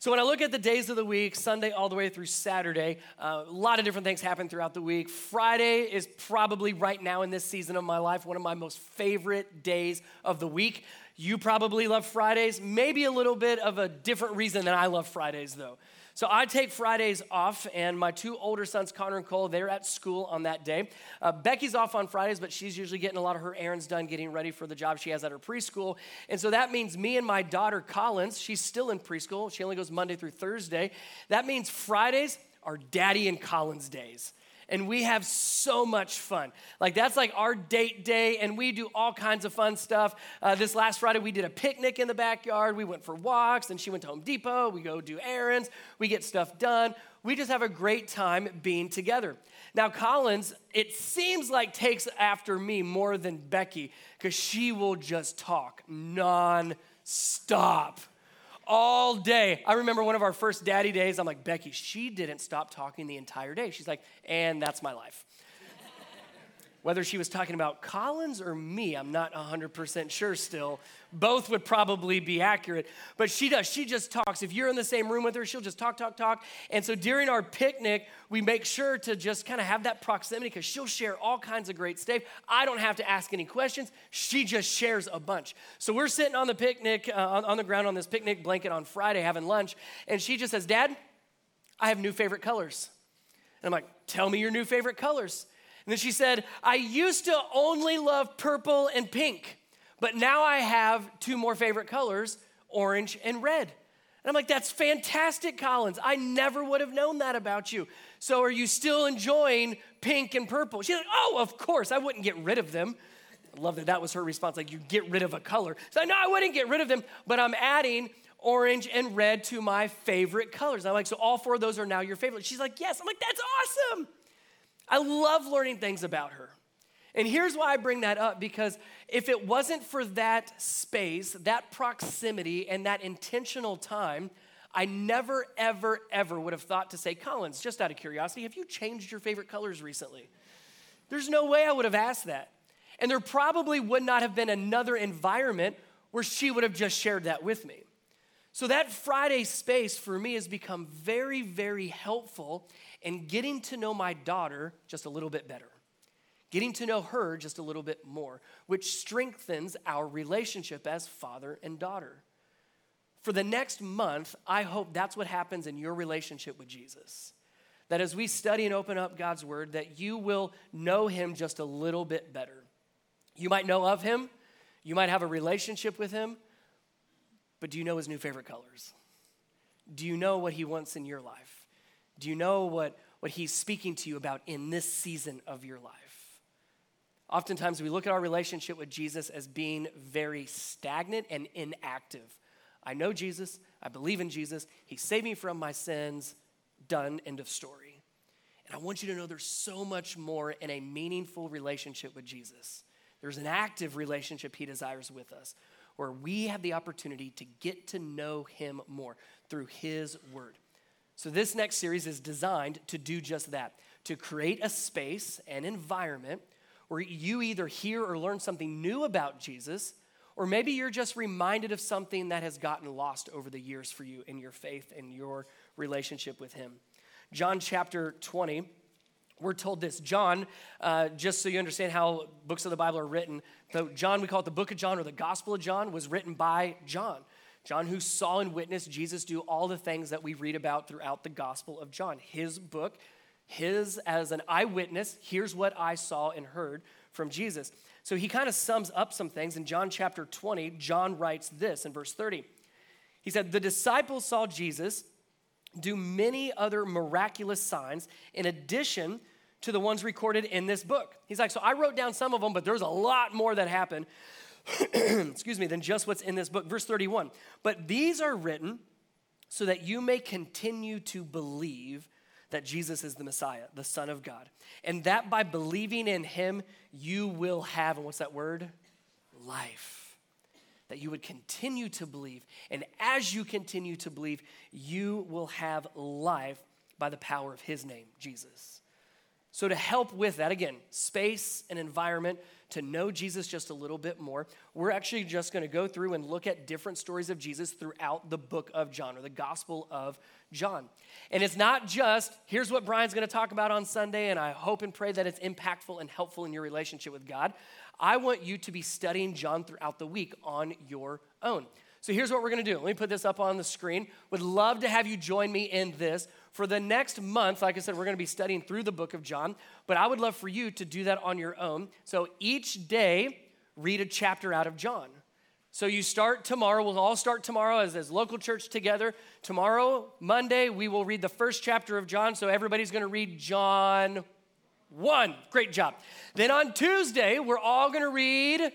So when I look at the days of the week, Sunday all the way through Saturday, uh, a lot of different things happen throughout the week. Friday is probably right now in this season of my life one of my most favorite days of the week. You probably love Fridays, maybe a little bit of a different reason than I love Fridays though. So I take Fridays off, and my two older sons, Connor and Cole, they're at school on that day. Uh, Becky's off on Fridays, but she's usually getting a lot of her errands done, getting ready for the job she has at her preschool. And so that means me and my daughter, Collins, she's still in preschool. She only goes Monday through Thursday. That means Fridays are Daddy and Collins days and we have so much fun. Like, that's like our date day, and we do all kinds of fun stuff. Uh, this last Friday, we did a picnic in the backyard. We went for walks, and she went to Home Depot. We go do errands, we get stuff done. We just have a great time being together. Now, Collins, it seems like takes after me more than Becky because she will just talk non stop all day. I remember one of our first daddy days. I'm like, Becky, she didn't stop talking the entire day. She's like, and that's my life. Whether she was talking about Collins or me, I'm not 100% sure still. Both would probably be accurate. But she does. She just talks. If you're in the same room with her, she'll just talk, talk, talk. And so during our picnic, we make sure to just kind of have that proximity because she'll share all kinds of great stuff. I don't have to ask any questions. She just shares a bunch. So we're sitting on the picnic, uh, on, on the ground on this picnic blanket on Friday having lunch. And she just says, Dad, I have new favorite colors. And I'm like, Tell me your new favorite colors. And then she said, I used to only love purple and pink, but now I have two more favorite colors orange and red. And I'm like, that's fantastic, Collins. I never would have known that about you. So are you still enjoying pink and purple? She's like, oh, of course. I wouldn't get rid of them. I love that that was her response. Like, you get rid of a color. So I know I wouldn't get rid of them, but I'm adding orange and red to my favorite colors. I'm like, so all four of those are now your favorite. She's like, yes. I'm like, that's awesome. I love learning things about her. And here's why I bring that up because if it wasn't for that space, that proximity, and that intentional time, I never, ever, ever would have thought to say, Collins, just out of curiosity, have you changed your favorite colors recently? There's no way I would have asked that. And there probably would not have been another environment where she would have just shared that with me. So that Friday space for me has become very, very helpful in getting to know my daughter just a little bit better, getting to know her just a little bit more, which strengthens our relationship as father and daughter. For the next month, I hope that's what happens in your relationship with Jesus. That as we study and open up God's word, that you will know him just a little bit better. You might know of him, you might have a relationship with him, but do you know his new favorite colors? Do you know what he wants in your life? Do you know what, what he's speaking to you about in this season of your life? Oftentimes, we look at our relationship with Jesus as being very stagnant and inactive. I know Jesus, I believe in Jesus, he saved me from my sins, done, end of story. And I want you to know there's so much more in a meaningful relationship with Jesus. There's an active relationship he desires with us where we have the opportunity to get to know him more through his word. So, this next series is designed to do just that to create a space and environment where you either hear or learn something new about Jesus, or maybe you're just reminded of something that has gotten lost over the years for you in your faith and your relationship with Him. John chapter 20 we're told this. John, uh, just so you understand how books of the Bible are written, so John, we call it the book of John or the Gospel of John, was written by John. John, who saw and witnessed Jesus do all the things that we read about throughout the Gospel of John. His book, his as an eyewitness, here's what I saw and heard from Jesus. So he kind of sums up some things. In John chapter 20, John writes this in verse 30. He said, The disciples saw Jesus do many other miraculous signs in addition to the ones recorded in this book. He's like, So I wrote down some of them, but there's a lot more that happened. excuse me, than just what's in this book. Verse 31. But these are written so that you may continue to believe that Jesus is the Messiah, the Son of God, and that by believing in him, you will have, and what's that word? Life. That you would continue to believe. And as you continue to believe, you will have life by the power of his name, Jesus. So, to help with that, again, space and environment to know Jesus just a little bit more, we're actually just going to go through and look at different stories of Jesus throughout the book of John or the Gospel of John. And it's not just, here's what Brian's going to talk about on Sunday, and I hope and pray that it's impactful and helpful in your relationship with God. I want you to be studying John throughout the week on your own. So here's what we're going to do. Let me put this up on the screen. Would love to have you join me in this. For the next month, like I said, we're going to be studying through the book of John, but I would love for you to do that on your own. So each day, read a chapter out of John. So you start tomorrow, we'll all start tomorrow as, as local church together. Tomorrow, Monday, we will read the first chapter of John. So everybody's going to read John 1. Great job. Then on Tuesday, we're all going to read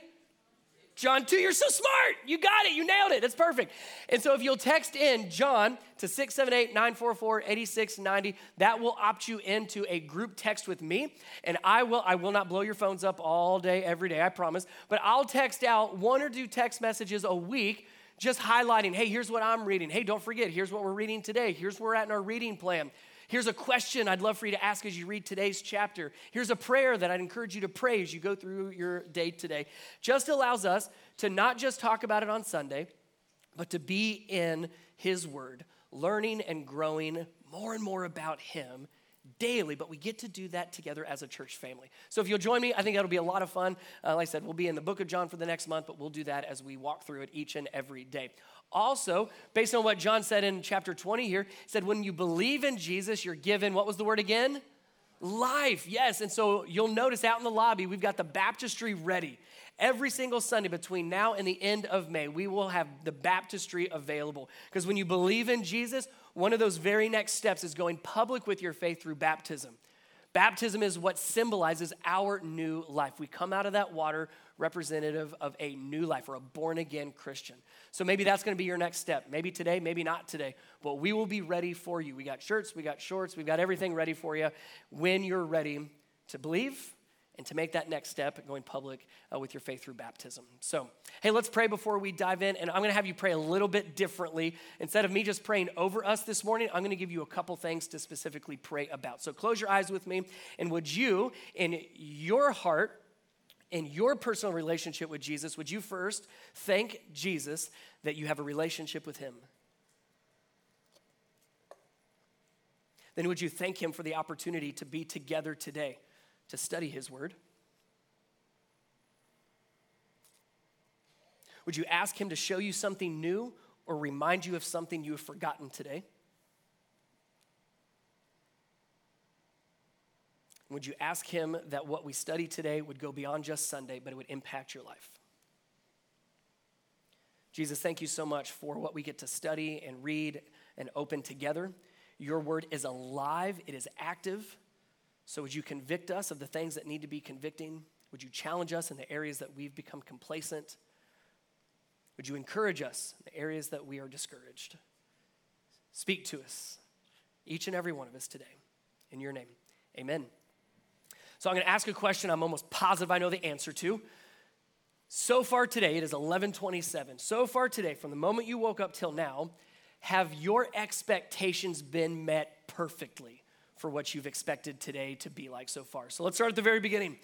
John 2, you're so smart. You got it. You nailed it. That's perfect. And so if you'll text in John to 678 944 8690, that will opt you into a group text with me. And I will, I will not blow your phones up all day, every day, I promise. But I'll text out one or two text messages a week just highlighting, hey, here's what I'm reading. Hey, don't forget, here's what we're reading today. Here's where we're at in our reading plan. Here's a question I'd love for you to ask as you read today's chapter. Here's a prayer that I'd encourage you to pray as you go through your day today. Just allows us to not just talk about it on Sunday, but to be in His Word, learning and growing more and more about Him daily, but we get to do that together as a church family. So if you'll join me, I think that'll be a lot of fun. Uh, like I said, we'll be in the book of John for the next month, but we'll do that as we walk through it each and every day. Also, based on what John said in chapter 20 here, said when you believe in Jesus, you're given, what was the word again? Life, yes. And so you'll notice out in the lobby, we've got the baptistry ready. Every single Sunday between now and the end of May, we will have the baptistry available. Because when you believe in Jesus, one of those very next steps is going public with your faith through baptism. Baptism is what symbolizes our new life. We come out of that water representative of a new life or a born again Christian. So maybe that's going to be your next step. Maybe today, maybe not today, but we will be ready for you. We got shirts, we got shorts, we've got everything ready for you when you're ready to believe and to make that next step going public uh, with your faith through baptism. So, hey, let's pray before we dive in. And I'm going to have you pray a little bit differently. Instead of me just praying over us this morning, I'm going to give you a couple things to specifically pray about. So, close your eyes with me. And would you, in your heart, in your personal relationship with Jesus, would you first thank Jesus that you have a relationship with Him? Then would you thank Him for the opportunity to be together today? to study His Word? Would you ask Him to show you something new or remind you of something you have forgotten today? Would you ask Him that what we study today would go beyond just Sunday, but it would impact your life? Jesus, thank you so much for what we get to study and read and open together. Your word is alive, it is active, so, would you convict us of the things that need to be convicting? Would you challenge us in the areas that we've become complacent? Would you encourage us in the areas that we are discouraged? Speak to us, each and every one of us today. In your name, amen. So, I'm going to ask a question I'm almost positive I know the answer to. So far today, it is 1127. So far today, from the moment you woke up till now, have your expectations been met perfectly? for what you've expected today to be like so far. So let's start at the very beginning.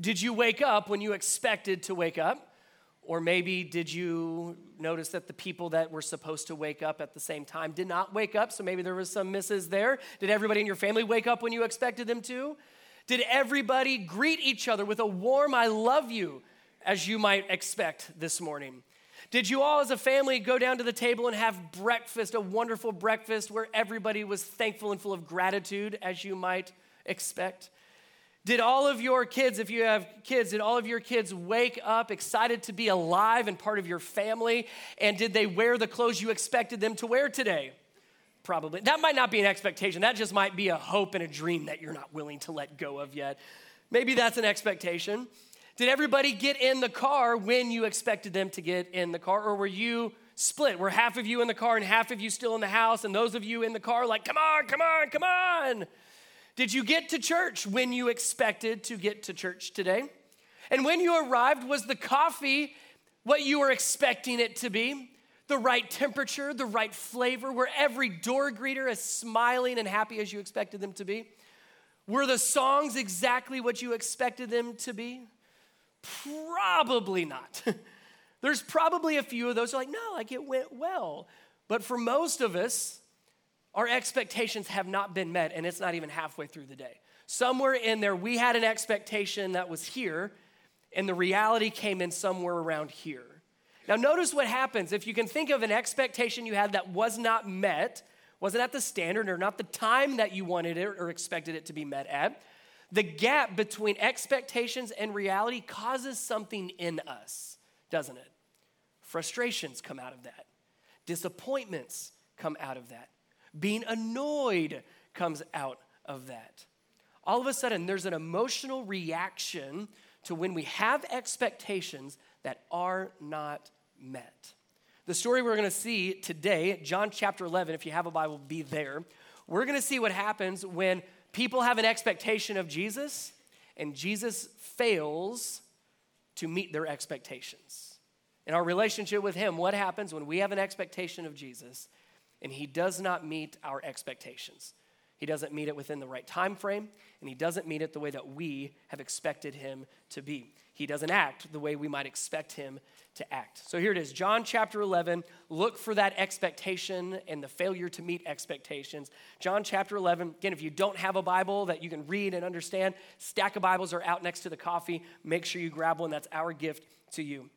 Did you wake up when you expected to wake up? Or maybe did you notice that the people that were supposed to wake up at the same time did not wake up? So maybe there was some misses there. Did everybody in your family wake up when you expected them to? Did everybody greet each other with a warm I love you as you might expect this morning? Did you all, as a family, go down to the table and have breakfast, a wonderful breakfast where everybody was thankful and full of gratitude, as you might expect? Did all of your kids, if you have kids, did all of your kids wake up excited to be alive and part of your family? And did they wear the clothes you expected them to wear today? Probably. That might not be an expectation. That just might be a hope and a dream that you're not willing to let go of yet. Maybe that's an expectation. Did everybody get in the car when you expected them to get in the car? Or were you split? Were half of you in the car and half of you still in the house? And those of you in the car, like, come on, come on, come on. Did you get to church when you expected to get to church today? And when you arrived, was the coffee what you were expecting it to be? The right temperature, the right flavor, were every door greeter as smiling and happy as you expected them to be? Were the songs exactly what you expected them to be? Probably not. There's probably a few of those Are like, no, like it went well. But for most of us, our expectations have not been met, and it's not even halfway through the day. Somewhere in there, we had an expectation that was here, and the reality came in somewhere around here. Now, notice what happens if you can think of an expectation you had that was not met, wasn't at the standard or not the time that you wanted it or expected it to be met at. The gap between expectations and reality causes something in us, doesn't it? Frustrations come out of that, disappointments come out of that, being annoyed comes out of that. All of a sudden, there's an emotional reaction to when we have expectations that are not met. The story we're going to see today, John chapter 11, if you have a Bible, be there. We're going to see what happens when people have an expectation of Jesus and Jesus fails to meet their expectations. In our relationship with Him, what happens when we have an expectation of Jesus and He does not meet our expectations? He doesn't meet it within the right time frame, and he doesn't meet it the way that we have expected him to be. He doesn't act the way we might expect him to act. So here it is John chapter 11. Look for that expectation and the failure to meet expectations. John chapter 11. Again, if you don't have a Bible that you can read and understand, stack of Bibles are out next to the coffee. Make sure you grab one. That's our gift to you.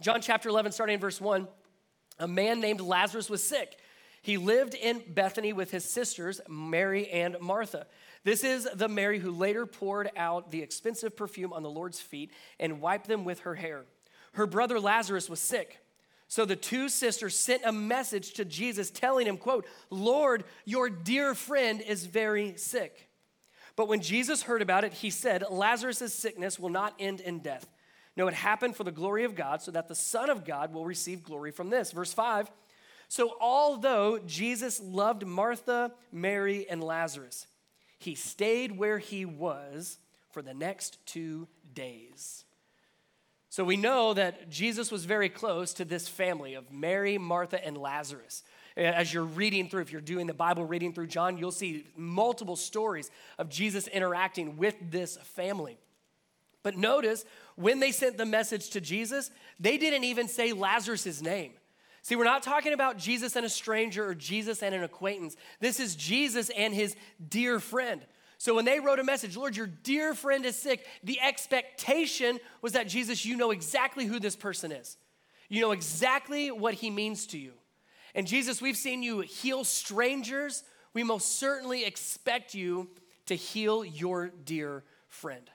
John chapter 11, starting in verse 1. A man named Lazarus was sick. He lived in Bethany with his sisters, Mary and Martha. This is the Mary who later poured out the expensive perfume on the Lord's feet and wiped them with her hair. Her brother Lazarus was sick. So the two sisters sent a message to Jesus telling him, quote, "Lord, your dear friend is very sick." But when Jesus heard about it, he said, "Lazarus' sickness will not end in death. No, it happened for the glory of God, so that the Son of God will receive glory from this." Verse 5 so, although Jesus loved Martha, Mary, and Lazarus, he stayed where he was for the next two days. So, we know that Jesus was very close to this family of Mary, Martha, and Lazarus. As you're reading through, if you're doing the Bible reading through John, you'll see multiple stories of Jesus interacting with this family. But notice when they sent the message to Jesus, they didn't even say Lazarus' name. See, we're not talking about Jesus and a stranger or Jesus and an acquaintance. This is Jesus and his dear friend. So when they wrote a message, Lord, your dear friend is sick, the expectation was that Jesus, you know exactly who this person is. You know exactly what he means to you. And Jesus, we've seen you heal strangers. We most certainly expect you to heal your dear friend.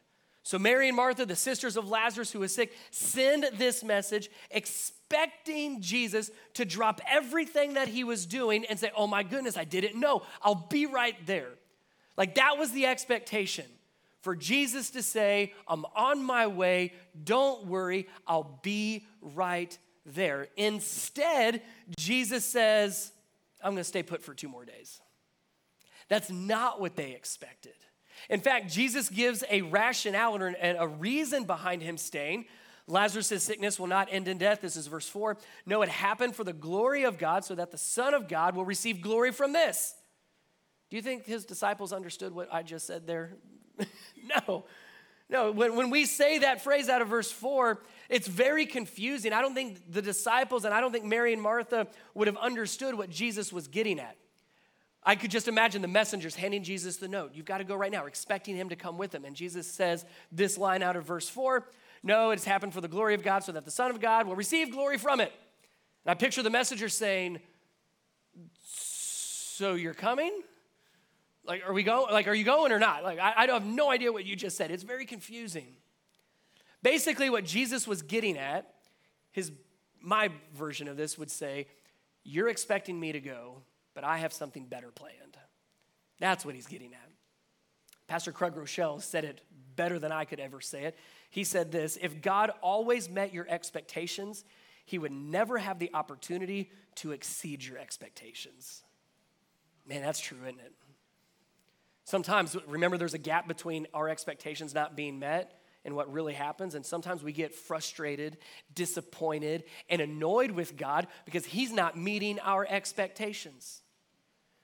So, Mary and Martha, the sisters of Lazarus who was sick, send this message expecting Jesus to drop everything that he was doing and say, Oh my goodness, I didn't know. I'll be right there. Like that was the expectation for Jesus to say, I'm on my way. Don't worry, I'll be right there. Instead, Jesus says, I'm going to stay put for two more days. That's not what they expected. In fact, Jesus gives a rationale and a reason behind him staying. Lazarus' sickness will not end in death. This is verse 4. No, it happened for the glory of God, so that the Son of God will receive glory from this. Do you think his disciples understood what I just said there? no. No, when, when we say that phrase out of verse 4, it's very confusing. I don't think the disciples and I don't think Mary and Martha would have understood what Jesus was getting at. I could just imagine the messengers handing Jesus the note. You've got to go right now, expecting him to come with them. And Jesus says this line out of verse 4 No, it's happened for the glory of God, so that the Son of God will receive glory from it. And I picture the messenger saying, So you're coming? Like, are we going? Like, are you going or not? Like, I, I have no idea what you just said. It's very confusing. Basically, what Jesus was getting at, his my version of this would say, You're expecting me to go but I have something better planned. That's what he's getting at. Pastor Craig Groeschel said it better than I could ever say it. He said this If God always met your expectations, he would never have the opportunity to exceed your expectations. Man, that's true, isn't it? Sometimes, remember, there's a gap between our expectations not being met and what really happens. And sometimes we get frustrated, disappointed, and annoyed with God because He's not meeting our expectations.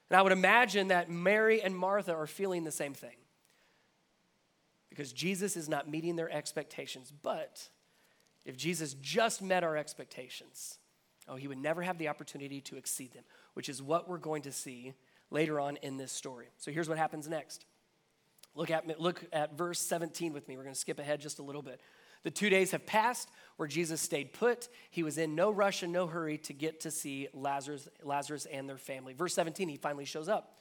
And I would imagine that Mary and Martha are feeling the same thing. because Jesus is not meeting their expectations. But if Jesus just met our expectations, oh, he would never have the opportunity to exceed them, which is what we're going to see later on in this story. So here's what happens next. Look at, look at verse 17 with me. We're going to skip ahead just a little bit. The two days have passed where Jesus stayed put. He was in no rush and no hurry to get to see Lazarus, Lazarus and their family. Verse 17, he finally shows up.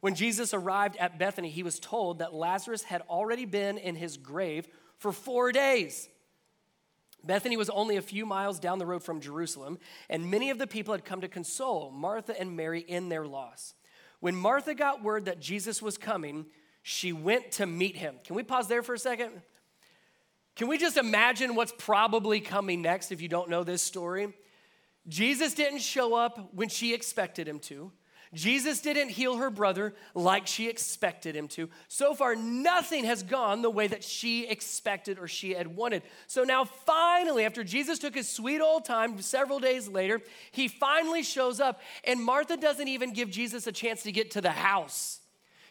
When Jesus arrived at Bethany, he was told that Lazarus had already been in his grave for four days. Bethany was only a few miles down the road from Jerusalem, and many of the people had come to console Martha and Mary in their loss. When Martha got word that Jesus was coming, she went to meet him. Can we pause there for a second? Can we just imagine what's probably coming next if you don't know this story? Jesus didn't show up when she expected him to. Jesus didn't heal her brother like she expected him to. So far, nothing has gone the way that she expected or she had wanted. So now, finally, after Jesus took his sweet old time several days later, he finally shows up, and Martha doesn't even give Jesus a chance to get to the house.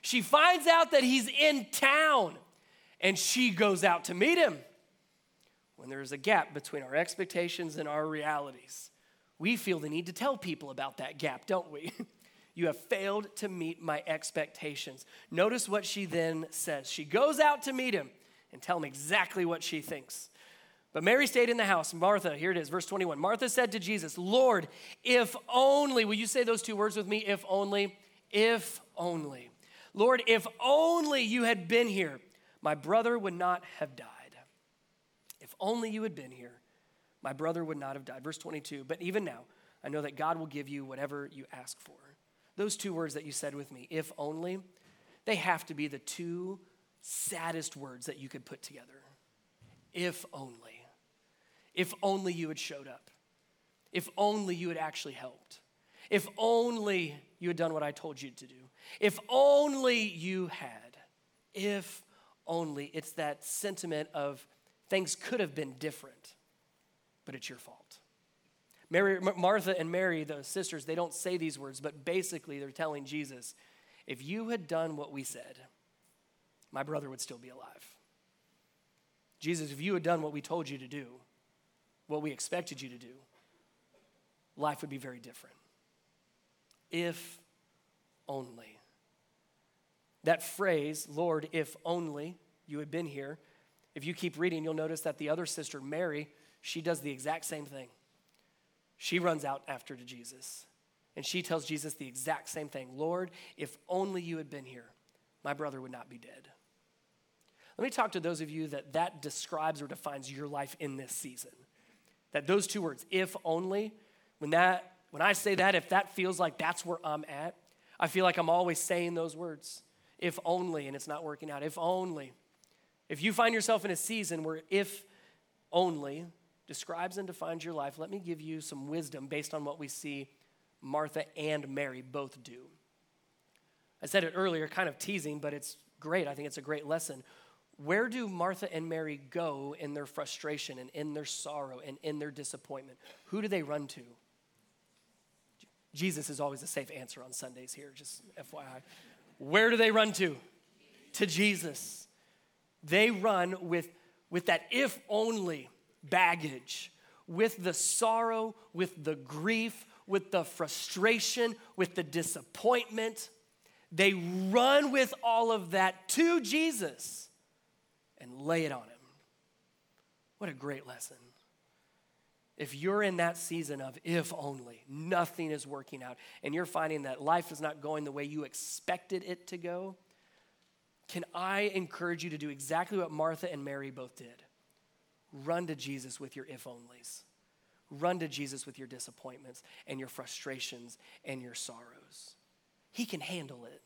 She finds out that he's in town, and she goes out to meet him. When there's a gap between our expectations and our realities, we feel the need to tell people about that gap, don't we? You have failed to meet my expectations. Notice what she then says. She goes out to meet him and tell him exactly what she thinks. But Mary stayed in the house. Martha, here it is, verse 21. Martha said to Jesus, Lord, if only, will you say those two words with me? If only, if only. Lord, if only you had been here, my brother would not have died. If only you had been here, my brother would not have died. Verse 22. But even now, I know that God will give you whatever you ask for. Those two words that you said with me, if only, they have to be the two saddest words that you could put together. If only. If only you had showed up. If only you had actually helped. If only you had done what I told you to do. If only you had. If only. It's that sentiment of things could have been different, but it's your fault. Mary, Martha and Mary, the sisters, they don't say these words, but basically they're telling Jesus, if you had done what we said, my brother would still be alive. Jesus, if you had done what we told you to do, what we expected you to do, life would be very different. If only. That phrase, Lord, if only you had been here, if you keep reading, you'll notice that the other sister, Mary, she does the exact same thing. She runs out after to Jesus. And she tells Jesus the exact same thing Lord, if only you had been here, my brother would not be dead. Let me talk to those of you that that describes or defines your life in this season. That those two words, if only, when that when I say that, if that feels like that's where I'm at, I feel like I'm always saying those words. If only, and it's not working out. If only. If you find yourself in a season where if only describes and defines your life, let me give you some wisdom based on what we see Martha and Mary both do. I said it earlier, kind of teasing, but it's great. I think it's a great lesson. Where do Martha and Mary go in their frustration and in their sorrow and in their disappointment? Who do they run to? Jesus is always a safe answer on Sundays here, just FYI. Where do they run to? To Jesus. They run with, with that if only baggage, with the sorrow, with the grief, with the frustration, with the disappointment. They run with all of that to Jesus and lay it on Him. What a great lesson. If you're in that season of if only, nothing is working out, and you're finding that life is not going the way you expected it to go, can I encourage you to do exactly what Martha and Mary both did? Run to Jesus with your if onlys. Run to Jesus with your disappointments and your frustrations and your sorrows. He can handle it.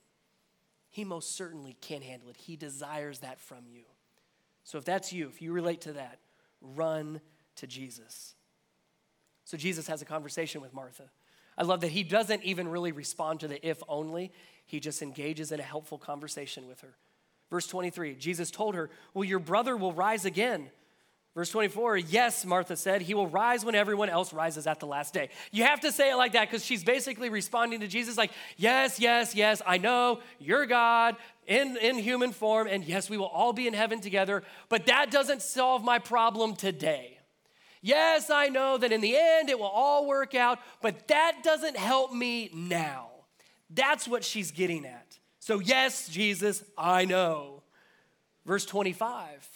He most certainly can handle it. He desires that from you. So if that's you, if you relate to that, run to Jesus. So Jesus has a conversation with Martha. I love that he doesn't even really respond to the if only, he just engages in a helpful conversation with her. Verse 23 Jesus told her, Well, your brother will rise again. Verse 24, yes, Martha said, he will rise when everyone else rises at the last day. You have to say it like that because she's basically responding to Jesus, like, yes, yes, yes, I know you're God in, in human form, and yes, we will all be in heaven together, but that doesn't solve my problem today. Yes, I know that in the end it will all work out, but that doesn't help me now. That's what she's getting at. So, yes, Jesus, I know. Verse 25,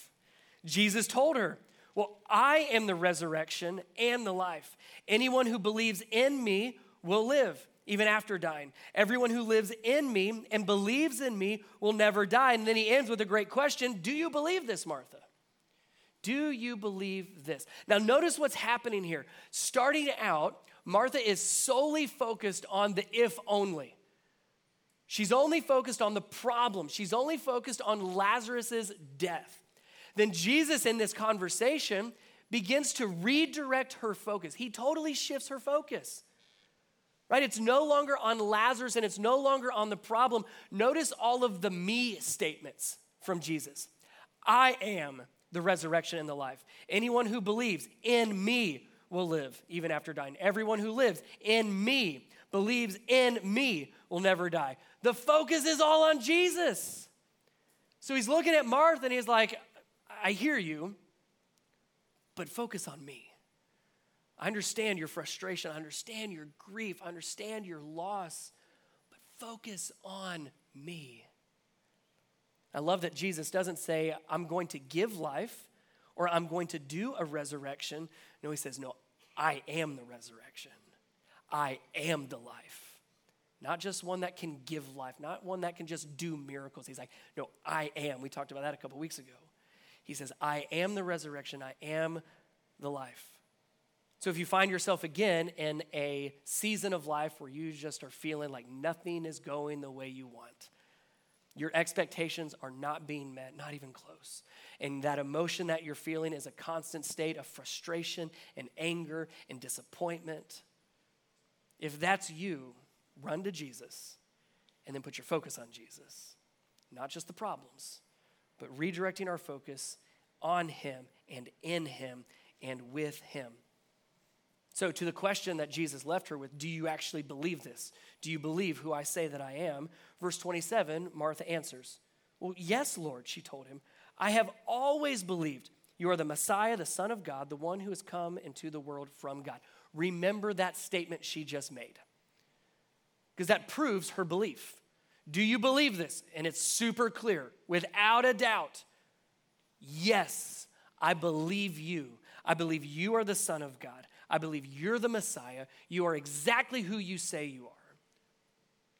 Jesus told her, well, I am the resurrection and the life. Anyone who believes in me will live even after dying. Everyone who lives in me and believes in me will never die. And then he ends with a great question Do you believe this, Martha? Do you believe this? Now, notice what's happening here. Starting out, Martha is solely focused on the if only. She's only focused on the problem. She's only focused on Lazarus's death then Jesus, in this conversation, begins to redirect her focus. He totally shifts her focus. Right? It's no longer on Lazarus and it's no longer on the problem. Notice all of the me statements from Jesus. I am the resurrection and the life. Anyone who believes in me will live even after dying. Everyone who lives in me, believes in me, will never die. The focus is all on Jesus. So he's looking at Martha and he's like, I hear you, but focus on me. I understand your frustration. I understand your grief. I understand your loss, but focus on me. I love that Jesus doesn't say, I'm going to give life or I'm going to do a resurrection. No, he says, No, I am the resurrection. I am the life. Not just one that can give life, not one that can just do miracles. He's like, No, I am. We talked about that a couple weeks ago. He says, I am the resurrection, I am the life. So if you find yourself again in a season of life where you just are feeling like nothing is going the way you want, your expectations are not being met, not even close. And that emotion that you're feeling is a constant state of frustration and anger and disappointment. If that's you, run to Jesus and then put your focus on Jesus, not just the problems but redirecting our focus on Him and in Him and with Him. So, to the question that Jesus left her with, do you actually believe this? Do you believe who I say that I am? Verse 27, Martha answers, Well, yes, Lord, she told him. I have always believed you are the Messiah, the Son of God, the one who has come into the world from God. Remember that statement she just made, because that proves her belief. Do you believe this? And it's super clear, without a doubt. Yes, I believe you. I believe you are the Son of God. I believe you're the Messiah. You are exactly who you say you are.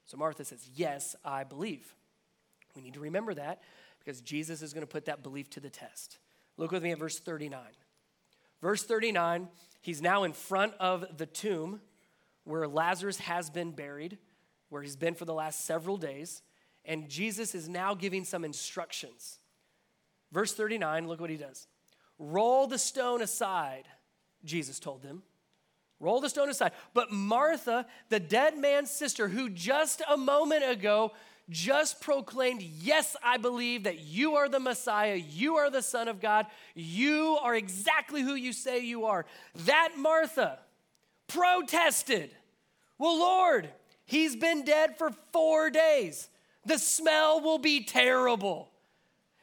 So Martha says, Yes, I believe. We need to remember that because Jesus is going to put that belief to the test. Look with me at verse 39. Verse 39, he's now in front of the tomb where Lazarus has been buried where he's been for the last several days, and Jesus is now giving some instructions. Verse 39, look what he does. Roll the stone aside, Jesus told them. Roll the stone aside. But Martha, the dead man's sister, who just a moment ago just proclaimed, Yes, I believe that you are the Messiah, you are the Son of God, you are exactly who you say you are. That Martha protested, Well, Lord, He's been dead for four days. The smell will be terrible.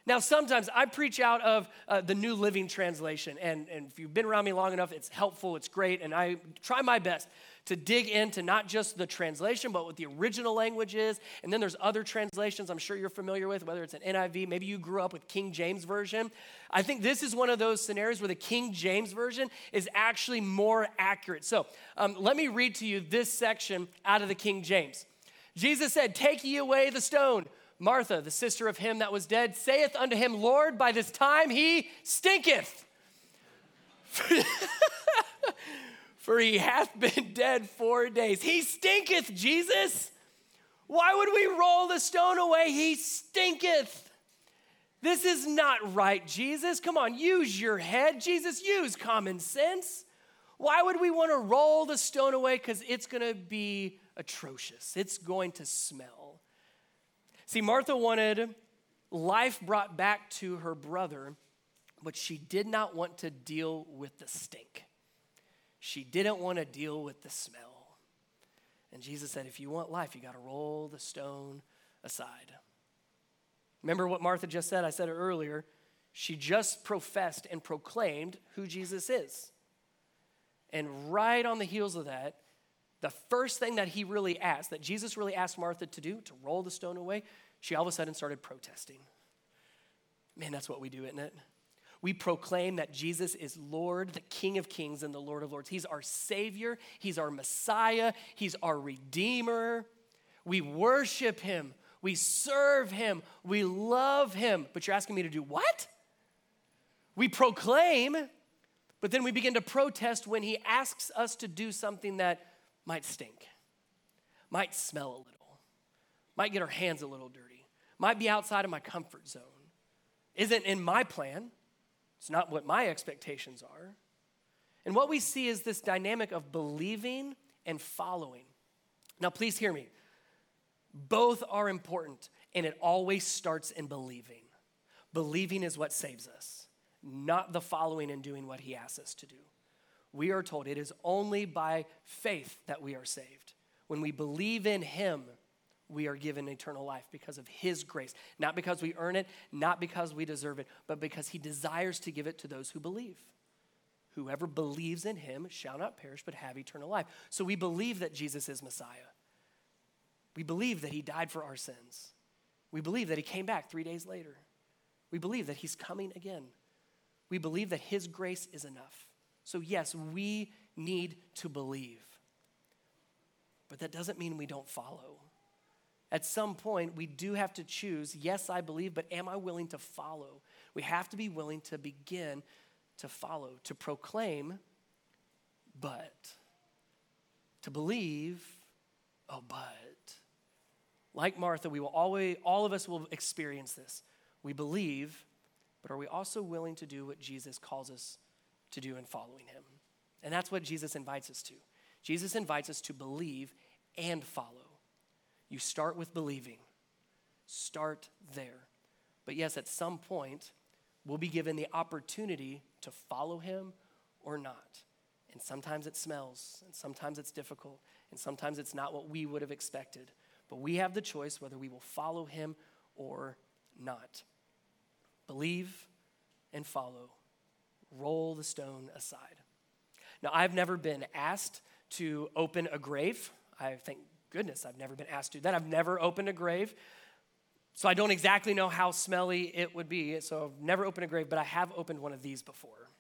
Now, sometimes I preach out of uh, the New Living Translation, and, and if you've been around me long enough, it's helpful, it's great, and I try my best to dig into not just the translation, but what the original language is. And then there's other translations I'm sure you're familiar with, whether it's an NIV, maybe you grew up with King James Version. I think this is one of those scenarios where the King James Version is actually more accurate. So um, let me read to you this section out of the King James. Jesus said, Take ye away the stone. Martha, the sister of him that was dead, saith unto him, Lord, by this time he stinketh. For he hath been dead four days. He stinketh, Jesus. Why would we roll the stone away? He stinketh. This is not right, Jesus. Come on, use your head. Jesus, use common sense. Why would we want to roll the stone away? Because it's going to be atrocious, it's going to smell. See, Martha wanted life brought back to her brother but she did not want to deal with the stink. She didn't want to deal with the smell. And Jesus said, If you want life, you got to roll the stone aside. Remember what Martha just said? I said it earlier. She just professed and proclaimed who Jesus is. And right on the heels of that, the first thing that he really asked, that Jesus really asked Martha to do, to roll the stone away, she all of a sudden started protesting. Man, that's what we do, isn't it? We proclaim that Jesus is Lord, the King of Kings, and the Lord of Lords. He's our Savior, He's our Messiah, He's our Redeemer. We worship Him, we serve Him, we love Him. But you're asking me to do what? We proclaim, but then we begin to protest when He asks us to do something that might stink, might smell a little, might get our hands a little dirty, might be outside of my comfort zone, isn't in my plan, it's not what my expectations are. And what we see is this dynamic of believing and following. Now, please hear me. Both are important, and it always starts in believing. Believing is what saves us, not the following and doing what He asks us to do we are told it is only by faith that we are saved. When we believe in Him, we are given eternal life because of His grace. Not because we earn it, not because we deserve it, but because He desires to give it to those who believe. Whoever believes in Him shall not perish, but have eternal life. So we believe that Jesus is Messiah. We believe that He died for our sins. We believe that He came back three days later. We believe that He's coming again. We believe that His grace is enough. So, yes, we need to believe. But that doesn't mean we don't follow. At some point, we do have to choose yes, I believe, but am I willing to follow? We have to be willing to begin to follow, to proclaim, but to believe, oh, but. Like Martha, we will always, all of us will experience this. We believe, but are we also willing to do what Jesus calls us to do in following him. And that's what Jesus invites us to. Jesus invites us to believe and follow. You start with believing, start there. But yes, at some point, we'll be given the opportunity to follow him or not. And sometimes it smells, and sometimes it's difficult, and sometimes it's not what we would have expected. But we have the choice whether we will follow him or not. Believe and follow roll the stone aside. Now, I've never been asked to open a grave. I thank goodness I've never been asked to do that. I've never opened a grave. So I don't exactly know how smelly it would be. So I've never opened a grave, but I have opened one of these before.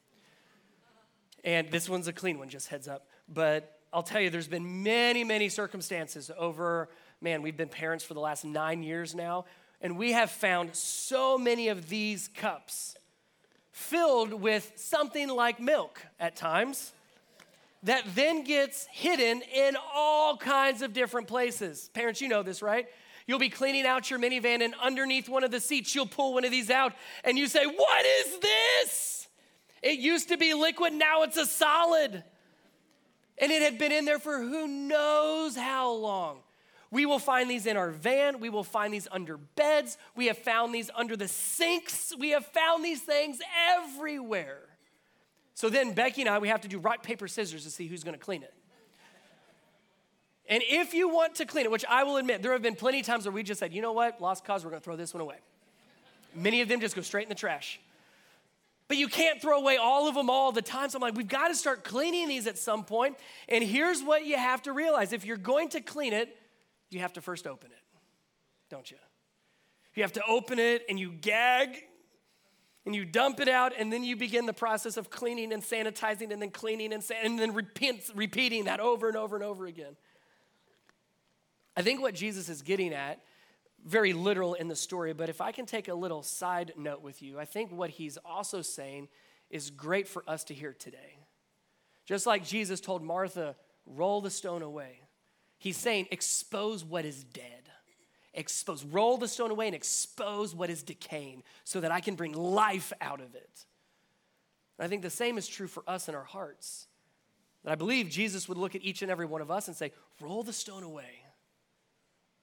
And this one's a clean one, just heads up. But I'll tell you, there's been many, many circumstances over, man, we've been parents for the last nine years now, and we have found so many of these cups filled with something like milk at times that then gets hidden in all kinds of different places. Parents, you know this, right? You'll be cleaning out your minivan, and underneath one of the seats, you'll pull one of these out, and you say, What is this? It used to be liquid, now it's a solid. And it had been in there for who knows how long. We will find these in our van. We will find these under beds. We have found these under the sinks. We have found these things everywhere. So then Becky and I, we have to do rock, paper, scissors to see who's going to clean it. And if you want to clean it, which I will admit, there have been plenty of times where we just said, you know what, lost cause, we're going to throw this one away. Many of them just go straight in the trash. But you can't throw away all of them all the time. So I'm like, we've got to start cleaning these at some point. And here's what you have to realize if you're going to clean it, you have to first open it, don't you? You have to open it and you gag and you dump it out and then you begin the process of cleaning and sanitizing and then cleaning and, san- and then repeat, repeating that over and over and over again. I think what Jesus is getting at, very literal in the story, but if I can take a little side note with you, I think what he's also saying is great for us to hear today. Just like Jesus told Martha, roll the stone away. He's saying, expose what is dead. Expose, roll the stone away and expose what is decaying so that I can bring life out of it. And I think the same is true for us in our hearts. That I believe Jesus would look at each and every one of us and say, roll the stone away.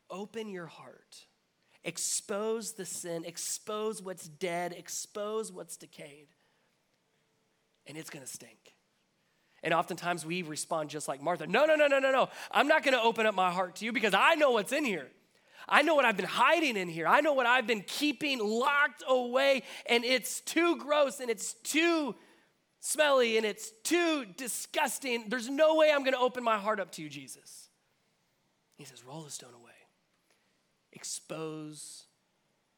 Open your heart. Expose the sin, expose what's dead, expose what's decayed. and it's gonna stink. And oftentimes we respond just like Martha No, no, no, no, no, no. I'm not gonna open up my heart to you because I know what's in here. I know what I've been hiding in here. I know what I've been keeping locked away, and it's too gross and it's too smelly and it's too disgusting. There's no way I'm gonna open my heart up to you, Jesus. He says, Roll the stone away. Expose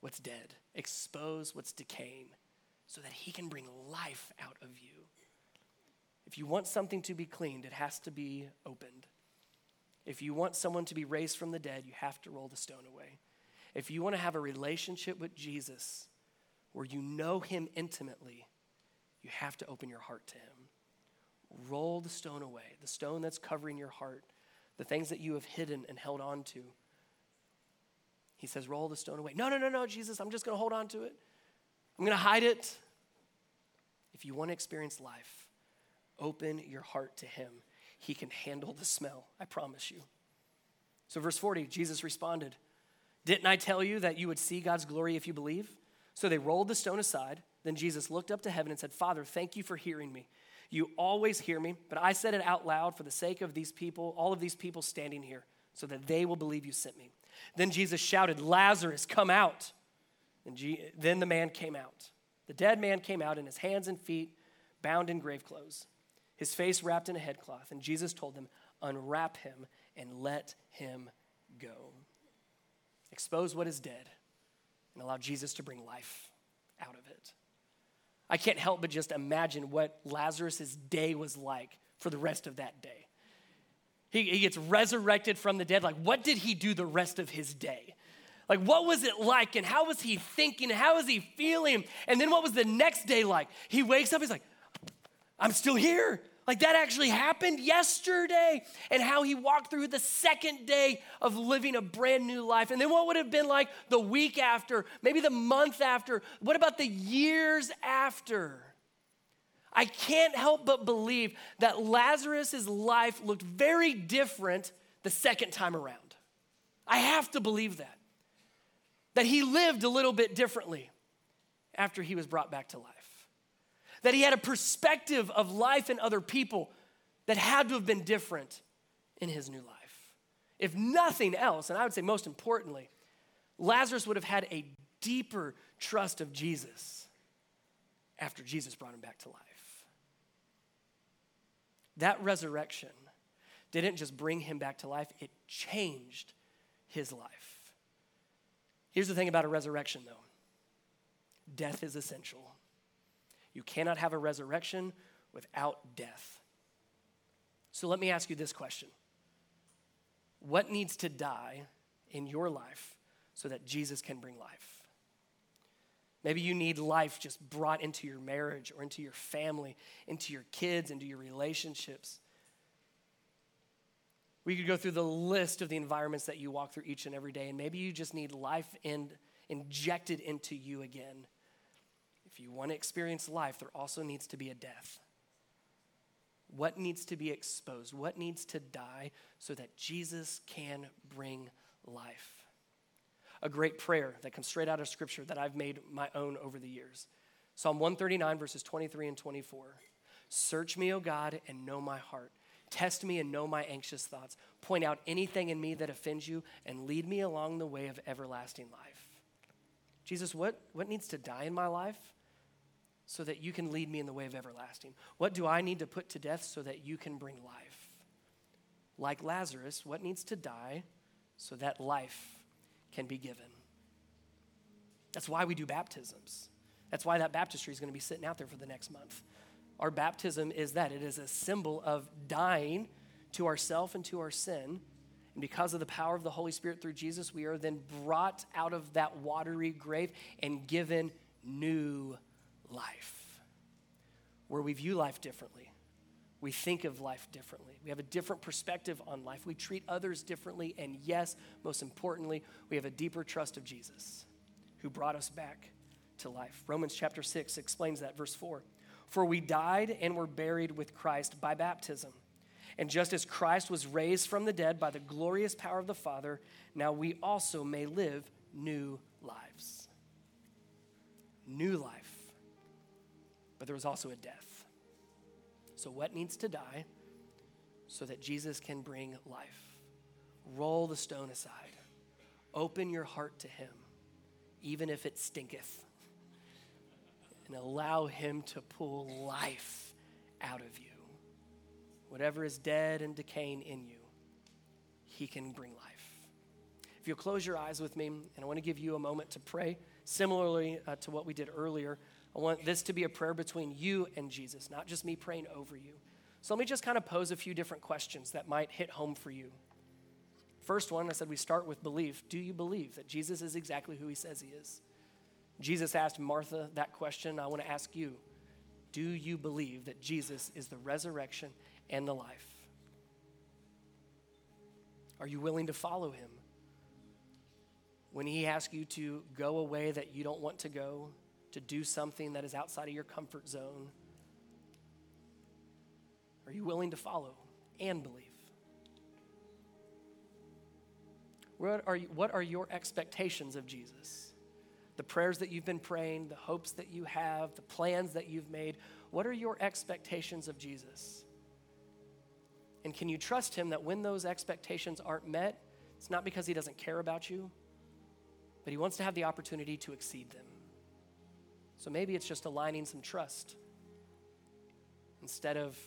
what's dead, expose what's decaying, so that He can bring life out of you. If you want something to be cleaned, it has to be opened. If you want someone to be raised from the dead, you have to roll the stone away. If you want to have a relationship with Jesus where you know him intimately, you have to open your heart to him. Roll the stone away, the stone that's covering your heart, the things that you have hidden and held on to. He says, Roll the stone away. No, no, no, no, Jesus, I'm just going to hold on to it. I'm going to hide it. If you want to experience life, open your heart to him he can handle the smell, I promise you. So, verse 40, Jesus responded, Didn't I tell you that you would see God's glory if you believe? So they rolled the stone aside. Then Jesus looked up to heaven and said, Father, thank you for hearing me. You always hear me, but I said it out loud for the sake of these people, all of these people standing here, so that they will believe you sent me. Then Jesus shouted, Lazarus, come out. And G- then the man came out. The dead man came out, and his hands and feet bound in grave clothes his face wrapped in a headcloth. And Jesus told them, Unwrap him and let him go. Expose what is dead and allow Jesus to bring life out of it. I can't help but just imagine what Lazarus' day was like for the rest of that day. He, he gets resurrected from the dead. Like, what did he do the rest of his day? Like, what was it like, and how was he thinking? How was he feeling? And then what was the next day like? He wakes up, he's like, I'm still here. Like that actually happened yesterday, and how he walked through the second day of living a brand new life. And then what would have been like the week after, maybe the month after? What about the years after? I can't help but believe that Lazarus' life looked very different the second time around. I have to believe that. That he lived a little bit differently after he was brought back to life that he had a perspective of life and other people that had to have been different in his new life. If nothing else, and I would say most importantly, Lazarus would have had a deeper trust of Jesus after Jesus brought him back to life. That resurrection didn't just bring him back to life, it changed his life. Here's the thing about a resurrection, though death is essential. You cannot have a resurrection without death. So let me ask you this question What needs to die in your life so that Jesus can bring life? Maybe you need life just brought into your marriage or into your family, into your kids, into your relationships. We could go through the list of the environments that you walk through each and every day, and maybe you just need life in, injected into you again. If you want to experience life, there also needs to be a death. What needs to be exposed? What needs to die so that Jesus can bring life? A great prayer that comes straight out of Scripture that I've made my own over the years. Psalm 139, verses 23 and 24. Search me, O God, and know my heart. Test me and know my anxious thoughts. Point out anything in me that offends you and lead me along the way of everlasting life. Jesus, what, what needs to die in my life? So that you can lead me in the way of everlasting? What do I need to put to death so that you can bring life? Like Lazarus, what needs to die so that life can be given? That's why we do baptisms. That's why that baptistry is going to be sitting out there for the next month. Our baptism is that it is a symbol of dying to ourself and to our sin. And because of the power of the Holy Spirit through Jesus, we are then brought out of that watery grave and given new life, where we view life differently. We think of life differently. We have a different perspective on life. We treat others differently. And yes, most importantly, we have a deeper trust of Jesus who brought us back to life. Romans chapter 6 explains that, verse 4. For we died and were buried with Christ by baptism. And just as Christ was raised from the dead by the glorious power of the Father, now we also may live new lives. New life but there was also a death. So, what needs to die so that Jesus can bring life? Roll the stone aside. Open your heart to Him, even if it stinketh, and allow Him to pull life out of you. Whatever is dead and decaying in you, He can bring life. If you'll close your eyes with me, and I want to give you a moment to pray, similarly uh, to what we did earlier. I want this to be a prayer between you and Jesus, not just me praying over you. So let me just kind of pose a few different questions that might hit home for you. First one, I said we start with belief. Do you believe that Jesus is exactly who he says he is? Jesus asked Martha that question. I want to ask you Do you believe that Jesus is the resurrection and the life? Are you willing to follow him? When he asks you to go away that you don't want to go, to do something that is outside of your comfort zone? Are you willing to follow and believe? What are, you, what are your expectations of Jesus? The prayers that you've been praying, the hopes that you have, the plans that you've made, what are your expectations of Jesus? And can you trust Him that when those expectations aren't met, it's not because He doesn't care about you, but He wants to have the opportunity to exceed them? So maybe it's just aligning some trust instead of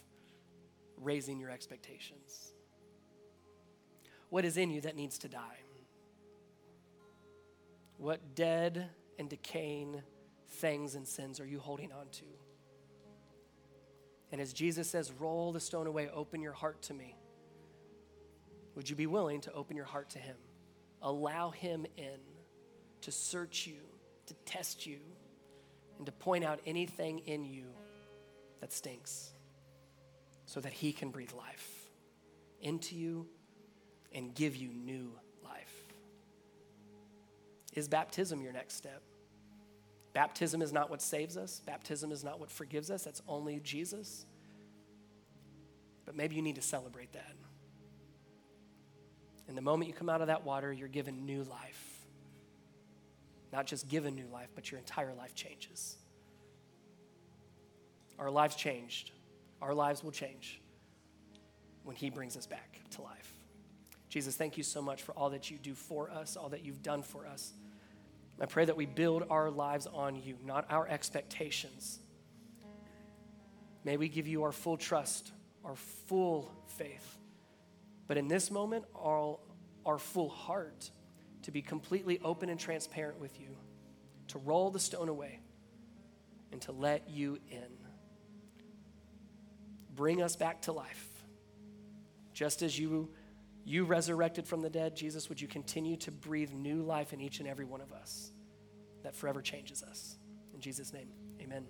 raising your expectations. What is in you that needs to die? What dead and decaying things and sins are you holding on to? And as Jesus says, roll the stone away, open your heart to me. Would you be willing to open your heart to Him? Allow Him in to search you, to test you, and to point out anything in you that stinks so that He can breathe life into you and give you new life. Is baptism your next step? Baptism is not what saves us, baptism is not what forgives us, that's only Jesus. But maybe you need to celebrate that. And the moment you come out of that water, you're given new life not just given new life, but your entire life changes. Our lives changed. Our lives will change when He brings us back to life. Jesus, thank you so much for all that you do for us, all that you've done for us. I pray that we build our lives on you, not our expectations. May we give you our full trust, our full faith. But in this moment, our, our full heart to be completely open and transparent with you, to roll the stone away, and to let you in. Bring us back to life. Just as you, you resurrected from the dead, Jesus, would you continue to breathe new life in each and every one of us that forever changes us? In Jesus' name, amen.